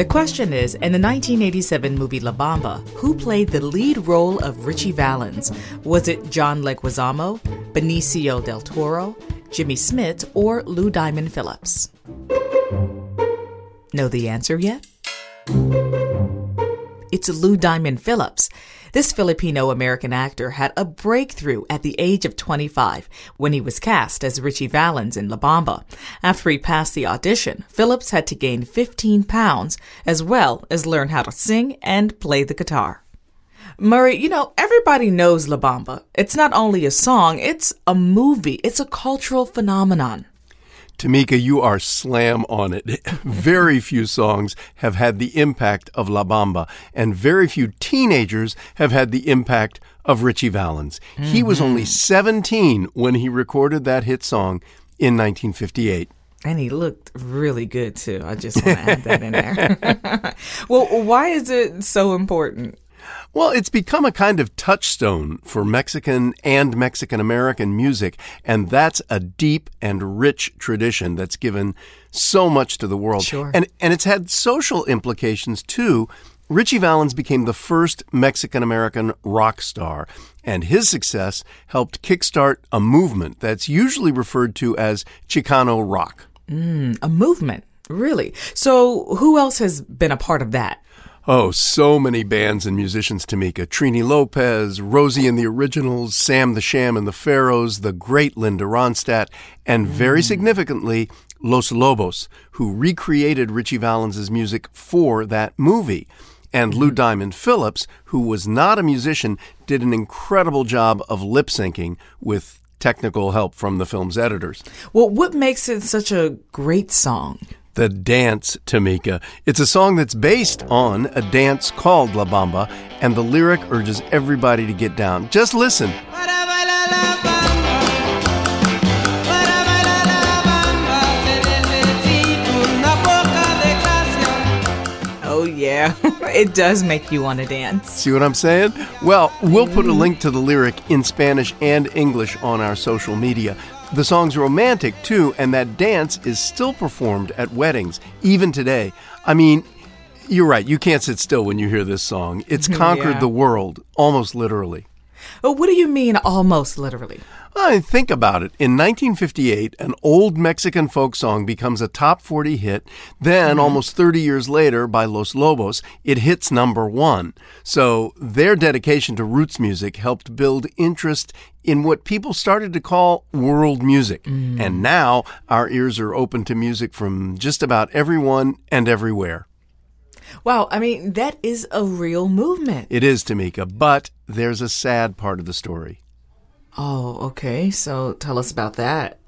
The question is in the 1987 movie La Bamba, who played the lead role of Ritchie Valens? Was it John Leguizamo, Benicio del Toro, Jimmy Smits, or Lou Diamond Phillips? Know the answer yet? It's Lou Diamond Phillips. This Filipino American actor had a breakthrough at the age of 25 when he was cast as Ritchie Valens in La Bamba. After he passed the audition, Phillips had to gain 15 pounds as well as learn how to sing and play the guitar. Murray, you know, everybody knows La Bamba. It's not only a song, it's a movie, it's a cultural phenomenon. Tamika, you are slam on it. very few songs have had the impact of La Bamba, and very few teenagers have had the impact of Ritchie Valens. Mm-hmm. He was only 17 when he recorded that hit song in 1958. And he looked really good too. I just want to add that in there. well, why is it so important? Well, it's become a kind of touchstone for Mexican and Mexican American music, and that's a deep and rich tradition that's given so much to the world. Sure. And and it's had social implications too. Ritchie Valens became the first Mexican American rock star, and his success helped kickstart a movement that's usually referred to as Chicano rock. Mm, a movement, really? So, who else has been a part of that? Oh, so many bands and musicians, Tamika. Trini Lopez, Rosie and the Originals, Sam the Sham and the Pharaohs, the great Linda Ronstadt, and very significantly, Los Lobos, who recreated Ritchie Valens' music for that movie. And Lou. Diamond Phillips, who was not a musician, did an incredible job of lip syncing with technical help from the film's editors. Well, what makes it such a great song? The Dance, Tamika. It's a song that's based on a dance called La Bamba, and the lyric urges everybody to get down. Just listen. Oh, yeah. it does make you want to dance. See what I'm saying? Well, we'll put a link to the lyric in Spanish and English on our social media. The song's romantic too, and that dance is still performed at weddings, even today. I mean, you're right, you can't sit still when you hear this song. It's conquered yeah. the world, almost literally. What do you mean, almost literally? I think about it. In 1958, an old Mexican folk song becomes a top 40 hit. Then, mm-hmm. almost 30 years later, by Los Lobos, it hits number one. So, their dedication to roots music helped build interest in what people started to call world music. Mm. And now, our ears are open to music from just about everyone and everywhere. Wow, I mean, that is a real movement. It is, Tamika, but there's a sad part of the story. Oh, okay. So tell us about that.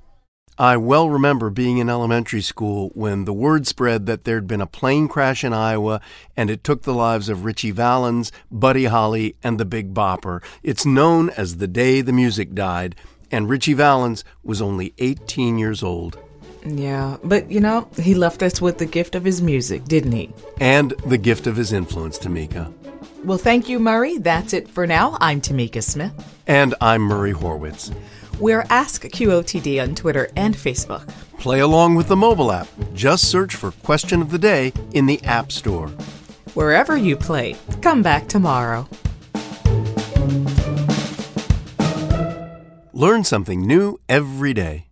I well remember being in elementary school when the word spread that there'd been a plane crash in Iowa and it took the lives of Ritchie Valens, Buddy Holly, and the Big Bopper. It's known as the day the music died, and Ritchie Valens was only 18 years old. Yeah, but you know, he left us with the gift of his music, didn't he? And the gift of his influence, Tamika. Well, thank you, Murray. That's it for now. I'm Tamika Smith. And I'm Murray Horwitz. We're Ask QOTD on Twitter and Facebook. Play along with the mobile app. Just search for Question of the Day in the App Store. Wherever you play, come back tomorrow. Learn something new every day.